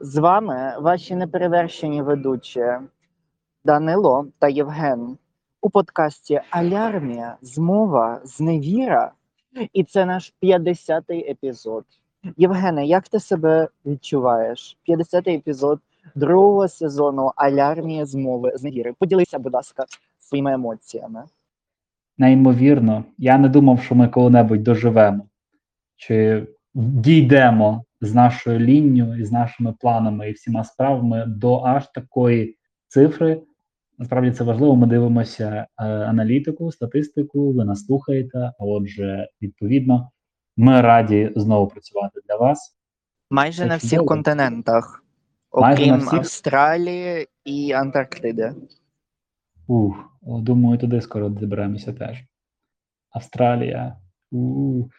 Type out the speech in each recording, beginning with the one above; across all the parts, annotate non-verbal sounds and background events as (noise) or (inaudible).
З вами ваші неперевершені ведучі Данило та Євген у подкасті Алярмія, Змова, Зневіра. І це наш 50-й епізод. Євгене, як ти себе відчуваєш? 50-й епізод другого сезону Алярмія, Змови, Зневіри. Поділися, будь ласка, своїми емоціями. Неймовірно, я не думав, що ми коли-небудь доживемо, чи дійдемо з нашою лінню і з нашими планами і всіма справами до аж такої цифри. Насправді це важливо. Ми дивимося е, аналітику, статистику. Ви нас слухаєте. А отже, відповідно, ми раді знову працювати для вас. Майже Це на всіх чудово. континентах, Майже окрім всіх? Австралії і Антарктиди. Ух, думаю, туди скоро доберемося теж. Австралія.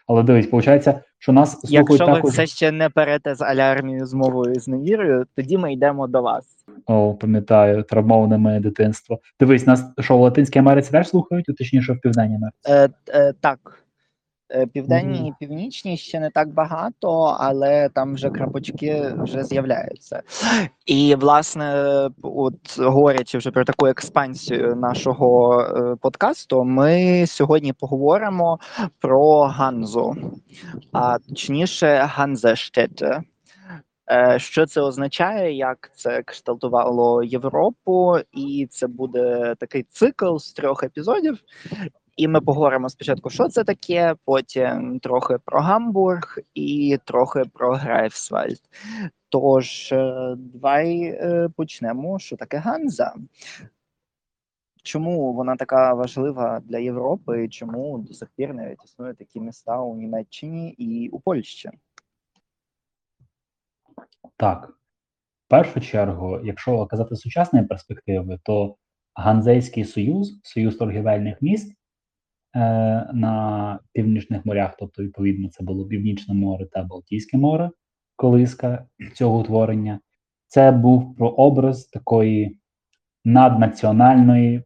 Але дивись, виходить, що нас слухають Якщо ви також. все ще не берете з алярмією з мовою з невірою, тоді ми йдемо до вас. О, пам'ятаю, травмоване моє дитинство. Дивись, нас що в Латинській Америці теж слухають, точніше в Південній Америці. Е, е, так. Е, Південні Мгм. і північні ще не так багато, але там вже крапочки вже з'являються. І, власне, от говорячи вже про таку експансію нашого е, подкасту, ми сьогодні поговоримо про Ганзу, а точніше, Ганзештете. Що це означає, як це кшталтувало Європу, і це буде такий цикл з трьох епізодів. І ми поговоримо спочатку, що це таке, потім трохи про Гамбург і трохи про Грайфсвальд. Тож, е, давай е, почнемо, що таке Ганза. Чому вона така важлива для Європи, і чому до сих пір навіть існують такі міста у Німеччині і у Польщі? Так, в першу чергу, якщо казати сучасної перспективи, то Ганзейський союз, союз торгівельних міст на північних морях, тобто, відповідно, це було Північне море та Балтійське море, колиска цього утворення, це був прообраз такої наднаціональної,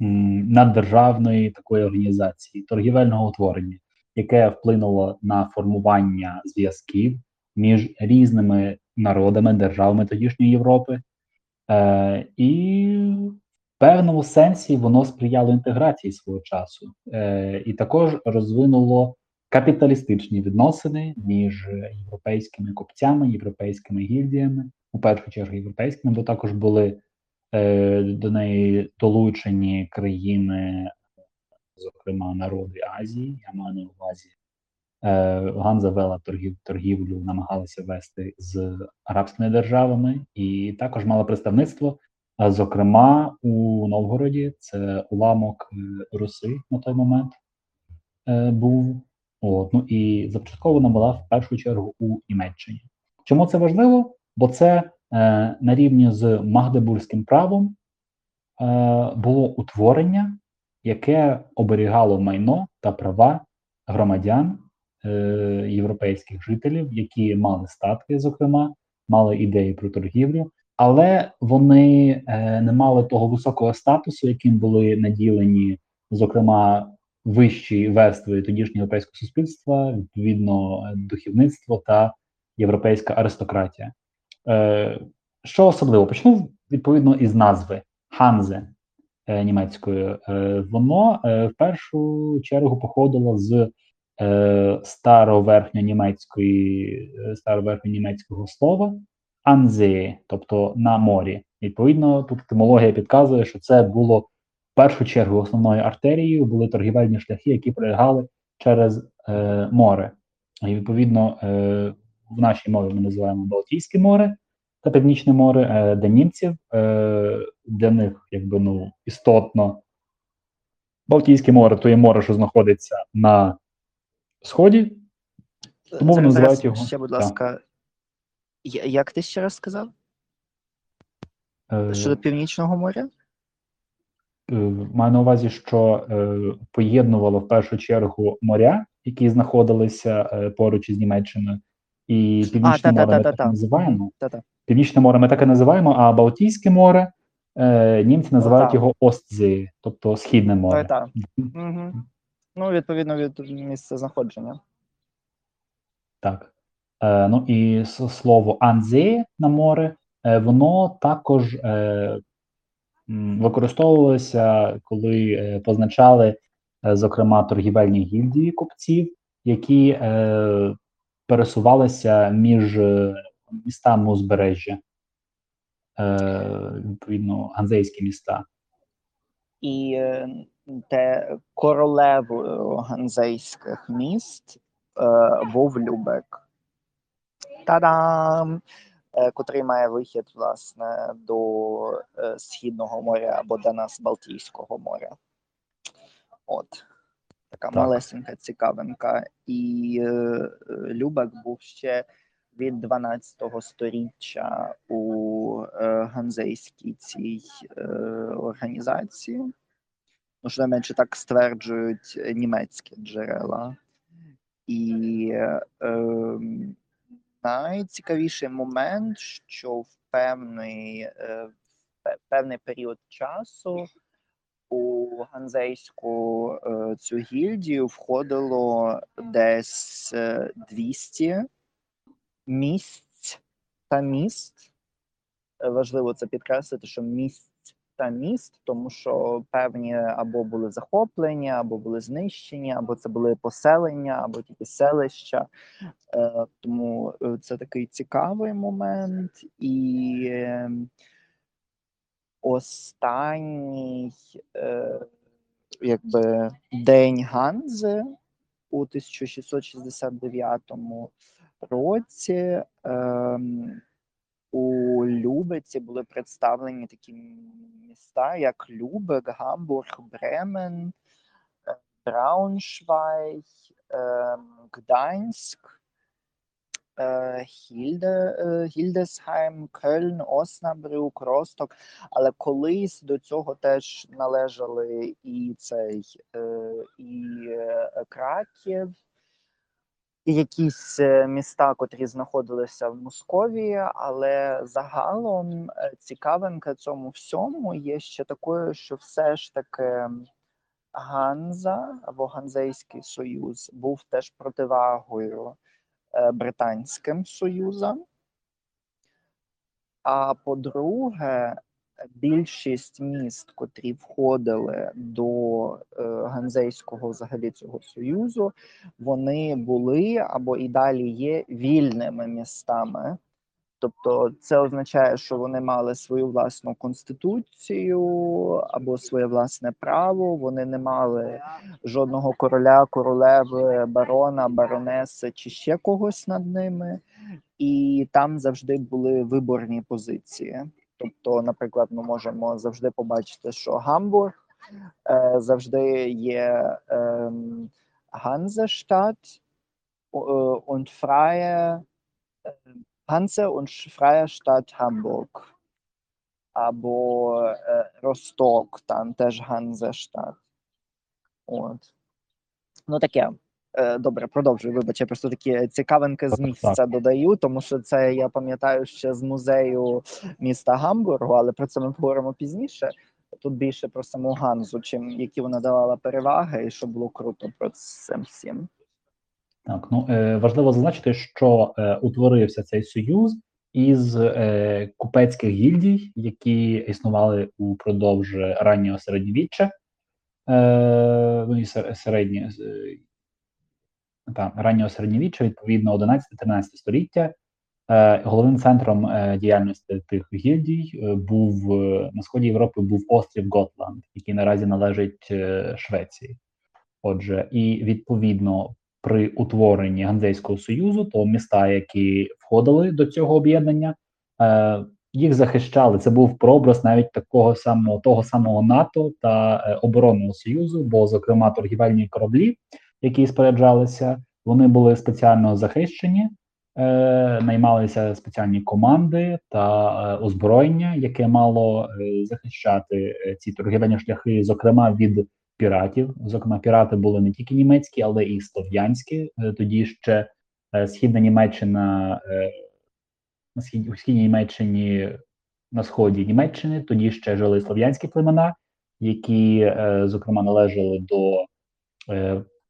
наддержавної такої організації, торгівельного утворення, яке вплинуло на формування зв'язків між різними народами, державами тодішньої Європи, е, і певному сенсі воно сприяло інтеграції свого часу, е, і також розвинуло капіталістичні відносини між європейськими купцями, європейськими гільдіями, у першу чергу європейськими, бо також були е, до неї долучені країни, зокрема народи Азії, я маю на увазі. Е, Ганза вела торгів, торгівлю, намагалася вести з арабськими державами, і також мала представництво. Зокрема, у Новгороді це уламок е, Руси на той момент е, був. От, ну і започаткована була в першу чергу у Німеччині. Чому це важливо? Бо це е, на рівні з Магдебурзьким правом е, було утворення, яке оберігало майно та права громадян е, європейських жителів, які мали статки, зокрема, мали ідеї про торгівлю, але вони е, не мали того високого статусу, яким були наділені, зокрема, вищі верстви тодішнього європейського суспільства, відповідно, духовництво та європейська аристократія. Е, що особливо? Почну відповідно із назви Ханзе е, німецькою. Воно в першу чергу походило з староверхньонімецької, староверхньонімецького слова анзе, тобто на морі. Відповідно, тут етимологія підказує, що це було в першу чергу основною артерією, були торгівельні шляхи, які пролягали через е, море. І відповідно е, в нашій мові ми називаємо Балтійське море та Північне море, е, для німців е, для них якби ну істотно. Балтійське море то є море, що знаходиться на сході, Тому називають його, Ще, будь ласка, я- як ти ще раз сказав? е, Щодо Північного моря? е, маю на увазі, що е, поєднувало в першу чергу моря, які знаходилися е, поруч із Німеччиною, і Північне море ми так і та-та-та-та-та. називаємо. Та-та. Північне море ми так і називаємо, а Балтійське море е, німці називають так. його Остзі, тобто Східне море. Так, Угу. Ну, відповідно від місця знаходження. Так. Е, ну і слово анзе на море, е, воно також е, використовувалося, коли позначали, зокрема, торгівельні гільдії купців, які пересувалися між містами узбережжя, відповідно, ганзейські міста. І те королевою ганзейських міст був Любек. Та-дам! Е, котрий має вихід, власне, до е, Східного моря або до нас Балтійського моря. От. Така Так. малесенька цікавинка. І е, Любек був ще від 12 сторіччя у е, ганзейській цій е, організації. Ну, щонайменше так стверджують німецькі джерела. І е, ем, найцікавіший момент, що в певний, е, в певний період часу у ганзейську е, цю гільдію входило десь е, 200 місць та міст. Е, Важливо це підкреслити, що місць та міст, тому що певні або були захоплені, або були знищені, або це були поселення, або тільки селища. Е, Тому е, це такий цікавий момент. І е, останній е, якби день Ганзи у 1669 році. ем, у Любеці були представлені такі міста, як Любек, Гамбург, Бремен, е, Брауншвайг, Гданськ, е, Гільде, е, Гільдесхайм, Кельн, Оснабрюк, Росток. Але колись до цього теж належали і цей е, і е, Краків, якісь е, міста, котрі знаходилися в Московії, але загалом е, цікавинка цьому всьому є ще такою, що все ж таки Ганза або Ганзейський Союз був теж противагою е, Британським Союзам. А по-друге, більшість міст, котрі входили до е, Ганзейського взагалі цього союзу, вони були або і далі є вільними містами. Тобто це означає, що вони мали свою власну конституцію або своє власне право. Вони не мали жодного короля, королеви, барона, баронеси чи ще когось над ними, і там завжди були виборні позиції. Тобто, наприклад, ми можемо завжди побачити, що Гамбург е, завжди є ем, Hansestadt е, und freie е, Hanse und freie Stadt Hamburg. Або е, Росток, там теж Ганзештат. От. Ну таке. Е, Добре, продовжую. Вибач, я просто такі цікавинки з Так, місця додаю, тому що це я пам'ятаю ще з музею міста Гамбургу, але про це ми поговоримо пізніше. Тут більше про саму Ганзу, чим які вона давала переваги, і що було круто про це всім. Так, ну е, важливо зазначити, що е, утворився цей союз із купецьких гільдій, які існували упродовж раннього середньовіччя, е, ну і сер- середнє е, та, раннього середньовіччя, відповідно, 11-13 століття. Е, головним центром е, діяльності тих гільдій е, був на сході Європи був острів Готланд, який наразі належить Швеції. Отже, і відповідно при утворенні Ганзейського союзу, то міста, які входили до цього об'єднання, їх захищали. Це був прообраз навіть такого самого того самого НАТО та оборонного союзу, бо, зокрема, торгівельні кораблі, які споряджалися, вони були спеціально захищені. Е, наймалися спеціальні команди та е, озброєння, яке мало е, захищати е, ці торгівельні шляхи, зокрема від піратів. Зокрема, пірати були не тільки німецькі, але і слов'янські. Тоді ще східна Німеччина на схід східній Німеччині на сході Німеччини. Тоді ще жили слов'янські племена, які, е, зокрема, належали до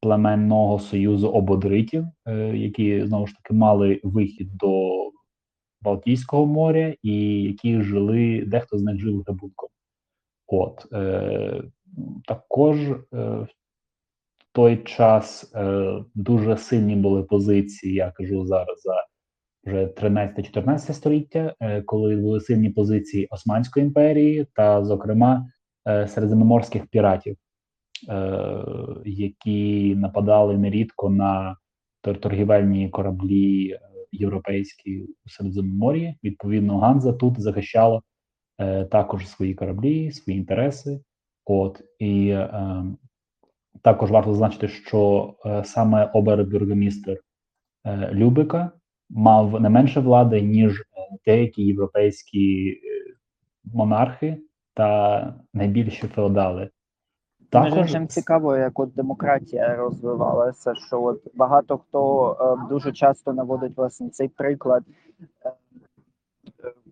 племенного союзу ободритів, е, які знову ж таки мали вихід до Балтійського моря, і які жили, дехто з них жив грабунком. От е, також е, в той час дуже сильні були позиції, я кажу зараз за вже 13-14 століття, коли були сильні позиції Османської імперії та, зокрема, середземноморських піратів, які нападали нерідко на торгівельні кораблі е, європейські у Середземномор'ї. Відповідно, Ганза тут захищала е, також свої кораблі, свої інтереси. От і е, також варто зазначити, що е, саме обербюргомістер е, Любика мав не менше влади, ніж е, деякі європейські е, монархи та найбільші феодали. Між іншим цікаво, як от демократія розвивалася, що от багато хто е, дуже часто наводить власне цей приклад е,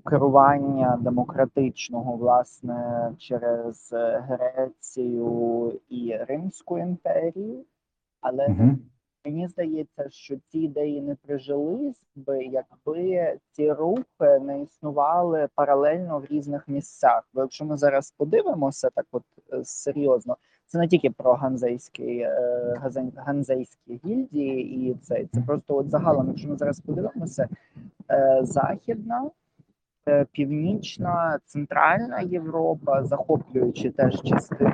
керування демократичного, власне, через е, Грецію і Римську імперію, але Мгм. Мені здається, що ці ідеї не прижились би, якби ці рухи не існували паралельно в різних місцях. Бо якщо ми зараз подивимося, так от е, серйозно, це не тільки про ганзейський е, ганзейські гільдії, і це, це просто от загалом, якщо ми зараз подивимося, е, західна. е, Північна, центральна Європа, захоплюючи теж частину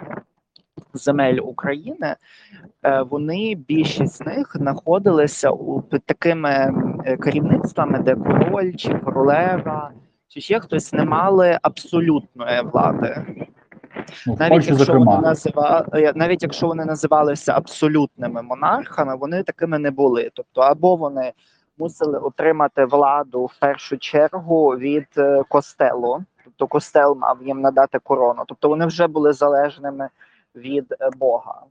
земель України, вони більшість з них знаходилися у під такими керівництвами, де король чи королева, чи ще хтось не мали абсолютної влади. Ну, Навіть Польщі, якщо зокрема, вони назива... е, навіть якщо вони називалися абсолютними монархами, вони такими не були. Тобто, або вони мусили отримати владу в першу чергу від е, костелу, тобто костел мав їм надати корону. Тобто вони вже були залежними від е, Бога.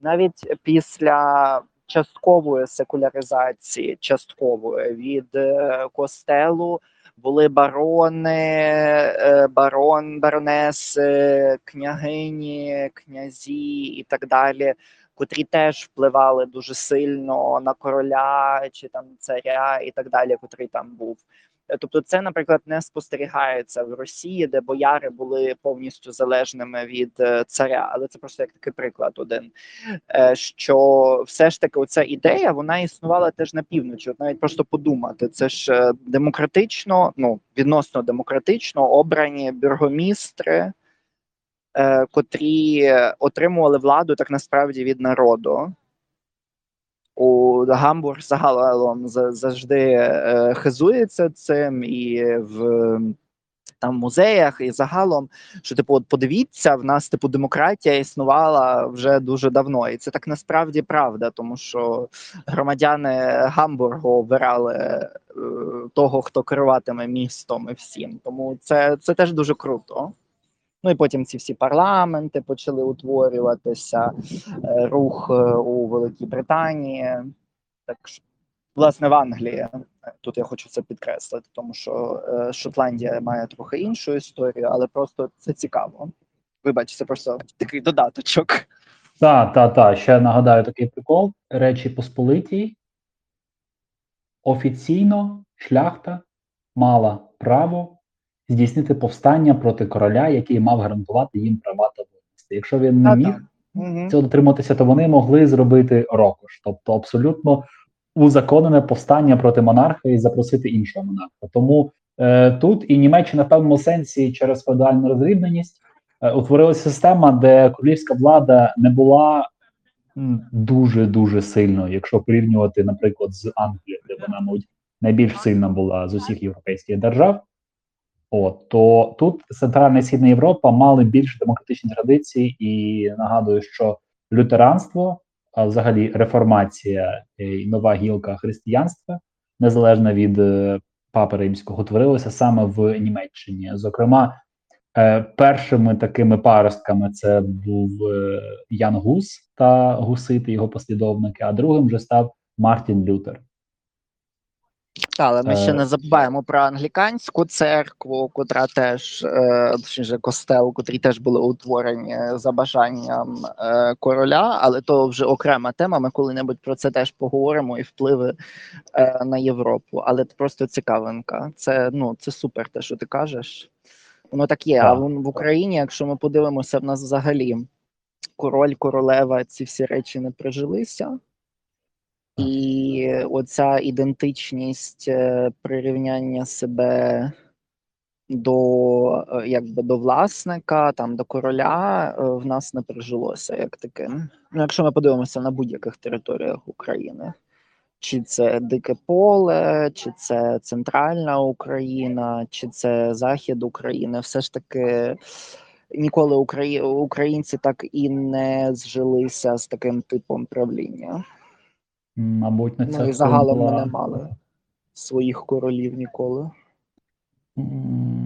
Навіть після часткової секуляризації, часткової від е, костелу були барони, е, барон, баронеси, княгині, князі і так далі, котрі теж впливали дуже сильно на короля чи там царя і так далі, котрий там був. Е, Тобто, це, наприклад, не спостерігається в Росії, де бояри були повністю залежними від е, царя, але це просто як такий приклад один. Е, Що все ж таки, оця ідея вона існувала теж на півночі. От навіть просто подумати, це ж демократично, ну відносно демократично обрані бюргомістри, котрі отримували владу так насправді від народу. У Гамбург загалом за- завжди е, хизується цим і в там музеях, і загалом, що типу, от подивіться, в нас типу демократія існувала вже дуже давно, і це так насправді правда, тому що громадяни Гамбургу обирали е, того, хто керуватиме містом і всім. Тому це, це теж дуже круто. Ну і потім ці всі парламенти почали утворюватися, е, рух е, у Великій Британії. Так власне, в Англії е, тут я хочу це підкреслити, тому що Шотландія має трохи іншу історію, але просто це цікаво. Вибач, це просто такий додаточок. Так, так, так. Ще нагадаю такий прикол. Речі Посполитій офіційно шляхта мала право здійснити повстання проти короля, який мав гарантувати їм права та вольності. Якщо він не міг Угу. цього дотриматися, то вони могли зробити рокош, тобто абсолютно узаконене повстання проти монарха і запросити іншого монарха. Тому е, тут і Німеччина в певному сенсі через феодальну розрібненість е, утворилася система, де королівська влада не була дуже дуже сильною, якщо порівнювати, наприклад, з Англією, де вона, мабуть, найбільш сильна була з усіх європейських держав. От то тут Центральна і Східна Європа мали більш демократичні традиції, і нагадую, що лютеранство, а взагалі реформація і нова гілка християнства, незалежно від е, папи римського, утворилося саме в Німеччині. Зокрема, е, першими такими паростками це був е, Ян Гус та гусити його послідовники, а другим вже став Мартін Лютер. Та, але ми ще Е, не забуваємо про англіканську церкву, котра теж е, точніше, костел, котрі теж були утворені за бажанням е, короля, але то вже окрема тема. Ми коли-небудь про це теж поговоримо і впливи е, на Європу. Але це просто цікавинка. Це ну це супер, те, що ти кажеш. Воно так є. А в Україні, якщо ми подивимося, в нас взагалі король, королева, ці всі речі не прижилися. І оця ідентичність е, прирівняння себе до е, якби до власника, там до короля, е, в нас не прижилося як таке. Ну, якщо ми подивимося на будь-яких територіях України, чи це Дике Поле, чи це Центральна Україна, чи це Захід України, все ж таки. Ніколи Украї... українці так і не зжилися з таким типом правління. Мабуть, на це Ну і загалом ми не мали своїх королів ніколи.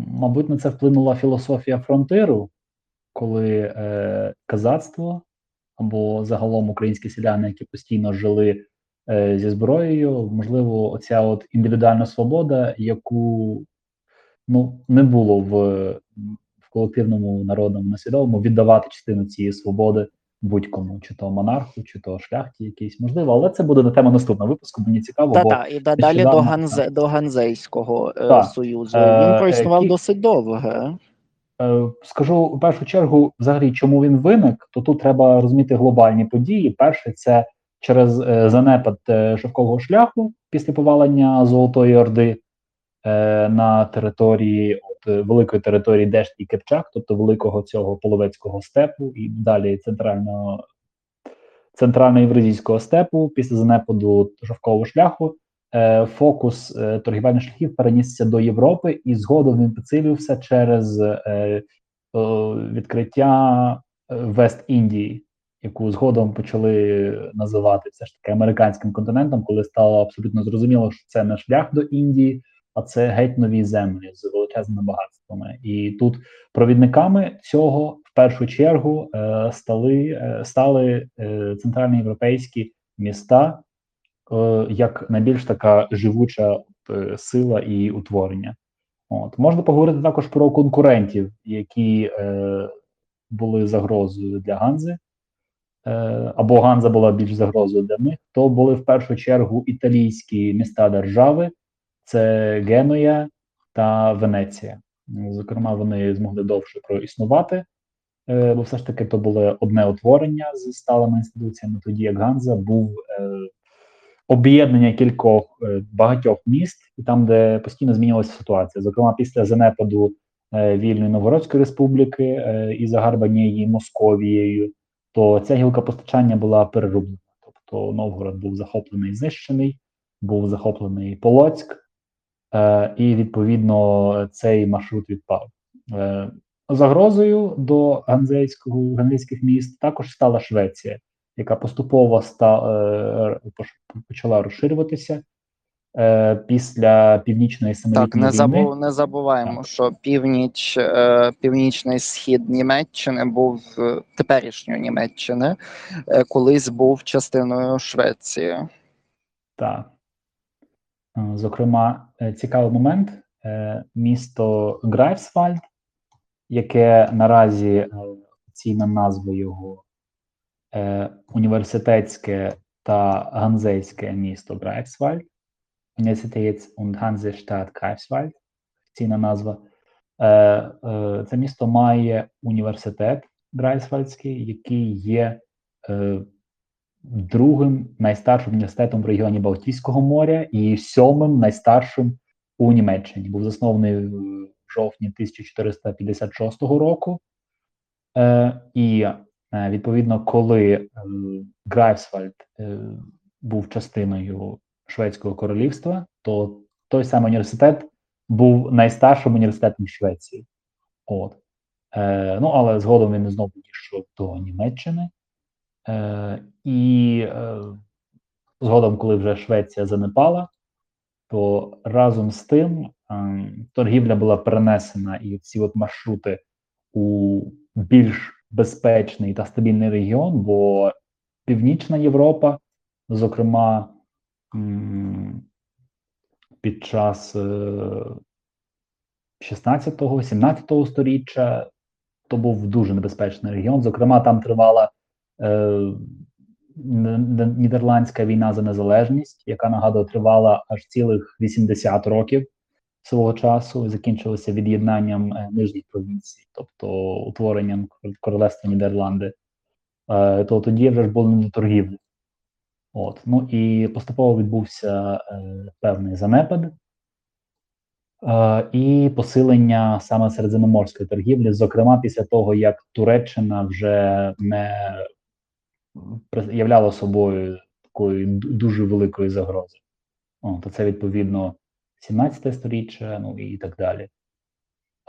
Мабуть, на це вплинула філософія фронтиру, коли е, казацтво або загалом українські селяни, які постійно жили е, зі зброєю, можливо, оця от індивідуальна свобода, яку ну, не було в, в колективному народному несвідомому віддавати частину цієї свободи будь-кому, чи то монарху, чи то шляхті якійсь, можливо, але це буде на тему наступного випуску. Мені цікаво, Та бо та і да, далі до Ганзе до Ганзейського е, Так. союзу. Е, Він проіснував кі- досить довго. Е, Скажу в першу чергу, взагалі, чому він виник, то тут треба розуміти глобальні події. Перше, це через е, занепад е, шовкового шляху після повалення Золотої Орди е, на території от, е, великої території Дешті і Кипчак, тобто великого цього половецького степу, і далі центрального центрально-євразійського степу після занепаду шовкового шляху. е, Фокус е, торгівельних шляхів перенісся до Європи, і згодом він підсилився через е, е, відкриття е, Вест-Індії, яку згодом почали називати все ж таки американським континентом, коли стало абсолютно зрозуміло, що це не шлях до Індії, а це геть нові землі з величезними багатствами. І тут провідниками цього в першу чергу е, стали, е, стали е, центральноєвропейські міста як найбільш така живуча сила і утворення. От можна поговорити також про конкурентів, які е, були загрозою для Ганзи, або Ганза була більш загрозою для них. То були в першу чергу італійські міста держави, це Генуя та Венеція. Зокрема, вони змогли довше проіснувати, е, бо все ж таки то було одне утворення з сталими інституціями, тоді як Ганза був е, об'єднання кількох е, багатьох міст, і там, де постійно змінювалася ситуація. Зокрема, після занепаду вільної Новгородської республіки і загарбання її Московією, то ця гілка постачання була перерублена. Тобто Новгород був захоплений і знищений, був захоплений Полоцьк, е, і відповідно цей маршрут відпав. Е, Загрозою до ганзейського ганзейських міст також стала Швеція, яка поступово ста, е, почала розширюватися е, після північної Так, не забув, не забуваємо, Так. що північ, е, північний схід Німеччини був теперішньої Німеччини, е, колись був частиною Швеції. Так. Е, Зокрема, е, цікавий момент: е, місто Грайфсвальд, яке наразі офіційна назва його університетське та ганзейське місто Грайфсвальд, Universitäts- und Hansestadt Greifswald, офіційна назва. Це місто має університет Грайфсвальдський, який є другим найстаршим університетом в регіоні Балтійського моря і сьомим найстаршим у Німеччині. Був заснований в жовтні 1456 року. Е, і е, відповідно, коли е, Грайфсвальд е, був частиною Шведського королівства, то той самий університет був найстаршим університетом Швеції. От. Е, ну, але згодом він знову дійшов до Німеччини. Е, і е, згодом, коли вже Швеція занепала, то разом з тим е, торгівля була перенесена і ці от маршрути у більш безпечний та стабільний регіон, бо Північна Європа, зокрема, під час 16-17 сторіччя. То був дуже небезпечний регіон. Зокрема, там тривала е, Нідерландська війна за незалежність, яка нагадую тривала аж цілих 80 років свого часу і закінчилася від'єднанням е, нижніх провінцій, тобто утворенням королевства Нідерланди. Е, то тоді вже ж було не до торгівлі. От. Ну і поступово відбувся е, певний занепад е, і посилення саме середземноморської торгівлі, зокрема після того, як Туреччина вже не являла собою такою дуже великою загрозою. О, то це відповідно 17 сторіччя, ну і так далі.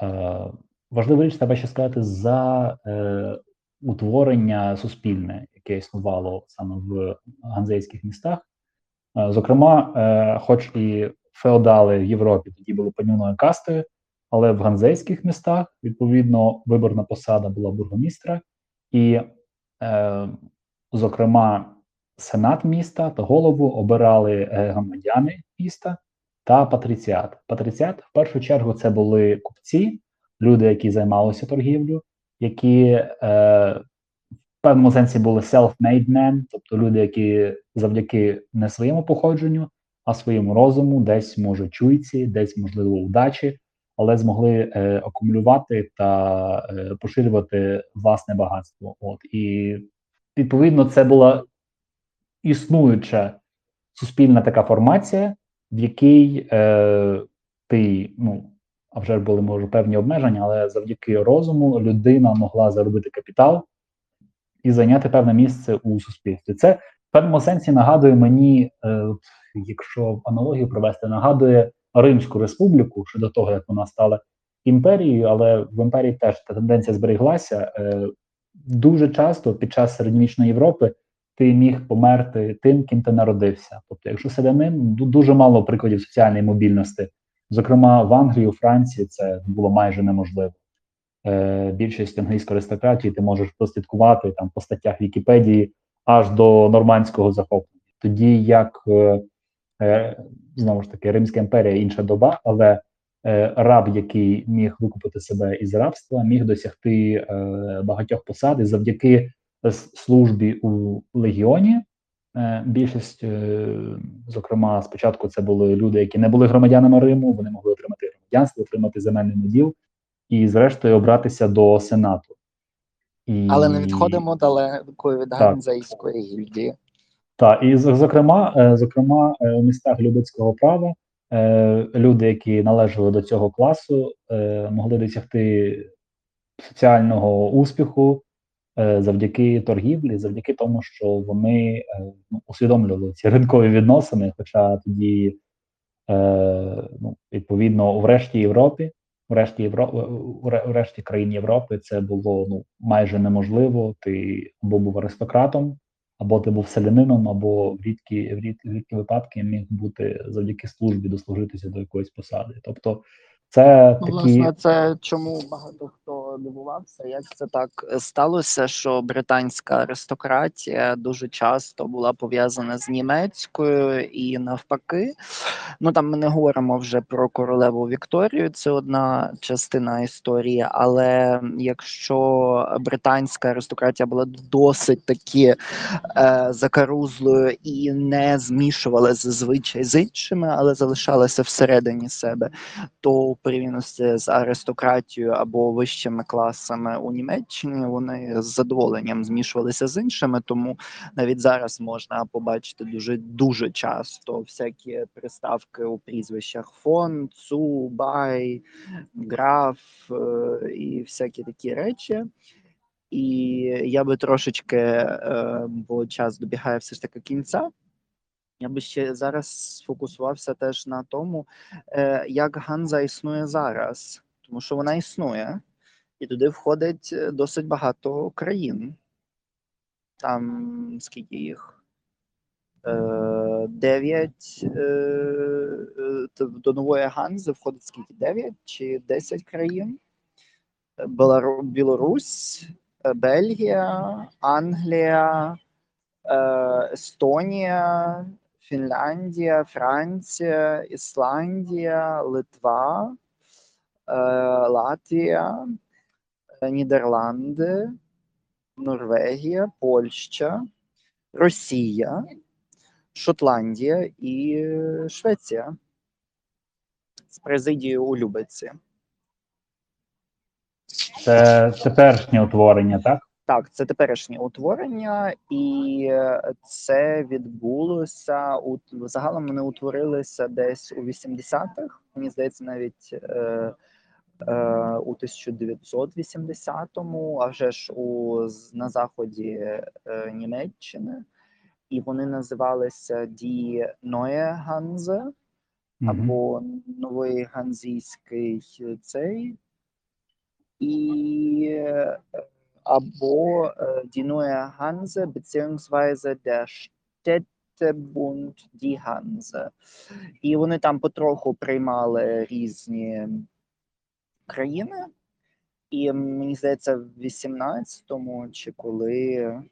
Е, Важливо річ треба ще сказати за е, утворення суспільне, яке існувало саме в ганзейських містах. Е, зокрема, е, хоч і феодали в Європі тоді були поднівною кастою, але в ганзейських містах відповідно виборна посада була бургомістра, і, е, зокрема, сенат міста та голову обирали е, громадяни міста та патриціат. Патриціат в першу чергу це були купці, люди, які займалися торгівлю, які е, в певному сенсі були self-made men, тобто люди, які завдяки не своєму походженню, а своєму розуму, десь може чуйці, десь можливо удачі, але змогли е, акумулювати та е, поширювати власне багатство. От і відповідно це була існуюча суспільна така формація, в якій е, ти, ну а вже були може певні обмеження, але завдяки розуму людина могла заробити капітал і зайняти певне місце у суспільстві. Це в певному сенсі нагадує мені, е, якщо аналогію провести, нагадує Римську республіку ще до того, як вона стала імперією, але в імперії теж та тенденція зберіглася. Е, Дуже часто під час середньовічної Європи ти міг померти тим, ким ти народився. Тобто, якщо селянин, дуже мало прикладів соціальної мобільності. Зокрема, в Англії, у Франції це було майже неможливо. Е, Більшість англійської аристократії ти можеш прослідкувати там по статтях Вікіпедії аж до нормандського захоплення. Тоді як е, е, знову ж таки Римська імперія інша доба, але раб, який міг викупити себе із рабства, міг досягти е, багатьох посад і завдяки службі у легіоні. Е, більшість, е, зокрема, спочатку це були люди, які не були громадянами Риму, вони могли отримати громадянство, отримати земельний наділ і, зрештою, обратися до Сенату. І... Але не відходимо далеко від ганзейської гільдії. Так, і зокрема, е, зокрема, у містах Любецького права люди, які належали до цього класу, могли досягти соціального успіху. Е, завдяки торгівлі, завдяки тому, що вони е, ну, усвідомлювали ці ринкові відносини. Хоча тоді, е, ну, відповідно, в решті Європи, в решті Європи, в країн Європи це було ну майже неможливо. Ти або був аристократом, або ти був селянином, або в рідкі в рідкі, в рідкі випадки міг бути завдяки службі дослужитися до якоїсь посади. Тобто це ну, такі... Власне, це чому багато хто дивувався, як це так сталося, що британська аристократія дуже часто була пов'язана з німецькою і навпаки. Ну там ми не говоримо вже про королеву Вікторію, це одна частина історії. Але якщо британська аристократія була досить таки е, закарузлою і не змішувала зазвичай з іншими, але залишалася всередині себе, то у порівняності з аристократією або вищими класами у Німеччині, вони з задоволенням змішувалися з іншими, тому навіть зараз можна побачити дуже дуже часто всякі приставки у прізвищах фон, цу, бай, граф е, і всякі такі речі. І я би трошечки, е, бо час добігає все ж таки кінця. Я би ще зараз сфокусувався теж на тому, е, як Ганза існує зараз, тому що вона існує, і туди входить е, досить багато країн. Там скільки їх? Е, дев'ять до нової Ганзи входить скільки? Дев'ять чи десять країн? Білорусь, Бельгія, Англія, Естонія, Фінляндія, Франція, Ісландія, Литва, е, Латвія, е, Нідерланди, Норвегія, Польща, Росія, Шотландія і е, Швеція з президією у Любеці. Це теперішнє утворення, так? Так, це теперішнє утворення, і е, це відбулося у загалом вони утворилися десь у 80-х. Мені здається, навіть е, е, у 1980-му, а вже ж у на заході е, Німеччини, і вони називалися Die Neue Hanse, або новий ганзійський цей, і е, або е, Die Neue Hanse, beziehungsweise der Städtebund Die Hanse. І вони там потроху приймали різні країни. І мені здається, в 18-му, чи коли е,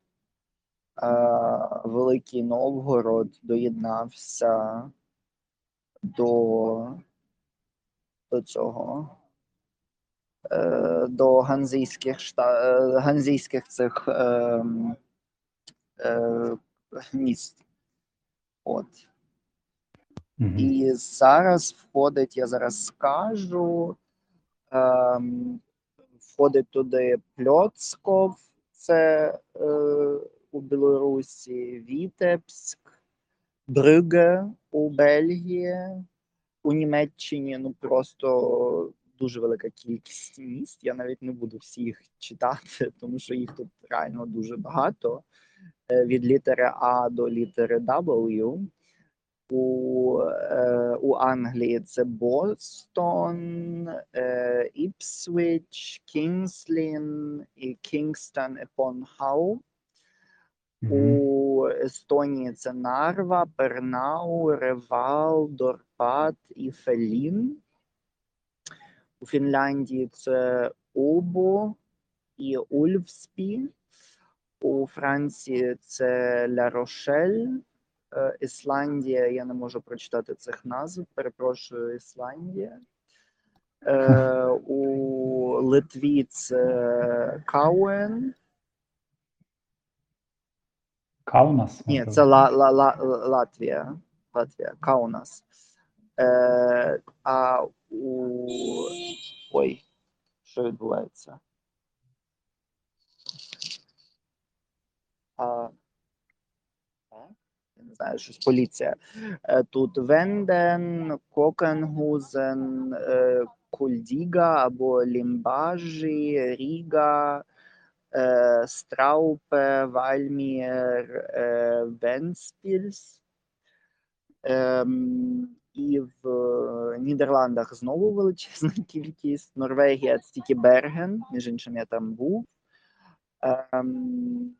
Великий Новгород доєднався до, до цього. е, До ганзійських шта... е, ганзійських цих е, е, міст. От. Мгм. І зараз входить, я зараз скажу, входить туди Пльоцков, це е, у Білорусі, Вітебськ, Брюгге у Бельгії, у Німеччині ну просто дуже велика кількість міст. Я навіть не буду всі їх читати, тому що їх тут реально дуже багато. Е, Від літери А до літери W. У, е, у Англії це Бостон, е, Іпсвіч, Кінгслін і Кінгстон Hull. Мгм. У Естонії це Нарва, Пернау, Ревал, Дорпат і Фелін. У Фінляндії це Убо і Ульфспі. У Франції це Ля Рошель. Е, Ісландія, я не можу прочитати цих назв, перепрошую, Ісландія. Е, у Литві це Кауен. Каунас? Ні, це Ла, Ла, Ла, Латвія. Латвія, Каунас. Е, а у. Ой, що відбувається? А, а? Не знаю, щось поліція. Е, Тут Венден, Кокенгузен, е, Кульдіга або Лімбажі, Ріга, е, Страупе, Вальмір, Венспільс. Ем, і в Нідерландах знову величезна (laughs) кількість. Норвегія це тільки Берген, між іншим я там був. Ем,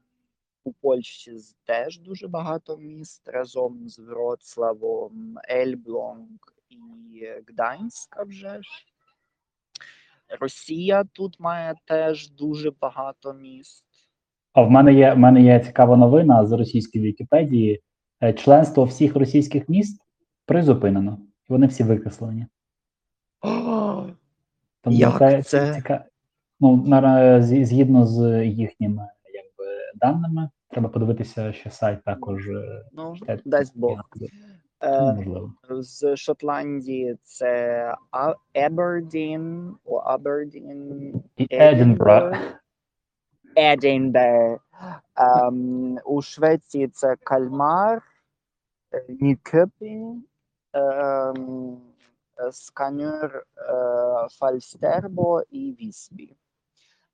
у Польщі теж дуже багато міст разом з Вроцлавом, Ельблонг і Гданськ, вже ж. Росія тут має теж дуже багато міст. А в мене є в мене є цікава новина з російської Вікіпедії. Е, Членство всіх російських міст призупинено. Вони всі викреслені. (gasps) Тому Як це, це? ціка... Ну, згідно з їхніми даними, треба подивитися, що сайт також е, Ну, дасть Бог. Ну, Е, можливо. з Шотландії це Абердін, о Абердін, І Едінбро. Едінбург. Ем, у Швеції це Кальмар, е, Нікепінг, ем, е, Сканер, е, Фальстербо і Вісбі.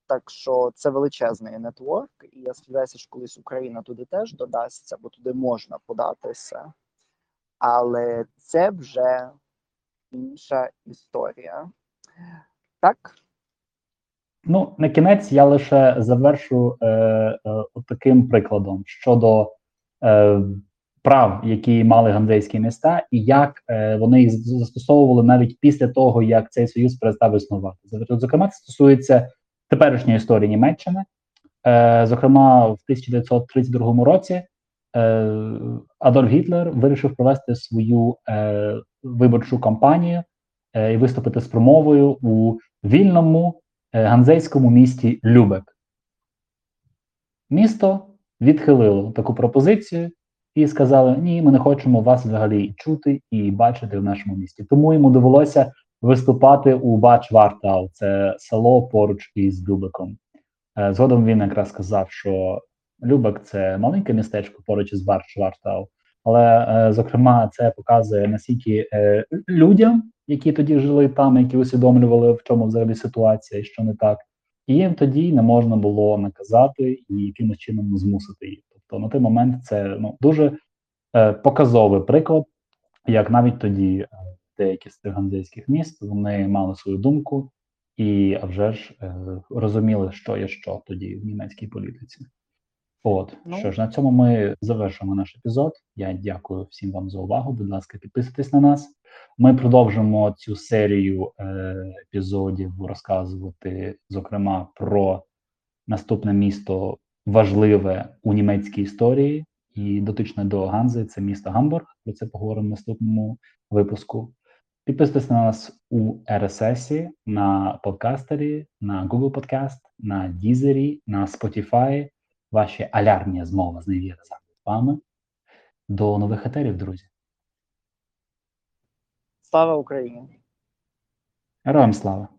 Так що це величезний нетворк, і я сподіваюся, що колись Україна туди теж додасться, бо туди можна податися. Але це вже інша історія. Так? Ну, на кінець я лише завершу е, е, таким прикладом щодо е, прав, які мали ганзейські міста, і як е, вони їх застосовували навіть після того, як цей союз перестав існувати. Зокрема, це стосується теперішньої історії Німеччини. Е, зокрема, в 1932 році е, Адольф Гітлер вирішив провести свою е, виборчу кампанію е, і виступити з промовою у вільному е, ганзейському місті Любек. Місто відхилило таку пропозицію і сказали: ні, ми не хочемо вас взагалі чути і бачити в нашому місті. Тому йому довелося виступати у Бач Вартау, це село поруч із Любеком. Е, Згодом він якраз сказав, що Любек це маленьке містечко поруч із Бач Вартау. Але е, зокрема, це показує наскільки е, людям, які тоді жили там, які усвідомлювали, в чому взагалі ситуація і що не так, і їм тоді не можна було наказати і якимось чином змусити їх. Тобто на той момент це ну дуже показовий приклад, як навіть тоді деякі з цих ганзейських міст вони мали свою думку і а вже ж е, розуміли, що є що тоді в німецькій політиці. От Ну. що ж, на цьому ми завершимо наш епізод. Я дякую всім вам за увагу. Будь ласка, підписуйтесь на нас. Ми продовжимо цю серію е, епізодів розказувати, зокрема, про наступне місто важливе у німецькій історії і дотичне до Ганзи. Це місто Гамбург. Про це поговоримо в наступному випуску. Підписуйтесь на нас у RSS, на подкастері, на Google Podcast, на Deezer, на Spotify. Ваші алярмія змова зневіра з вами. До нових етерів, друзі. Слава Україні! Героям слава!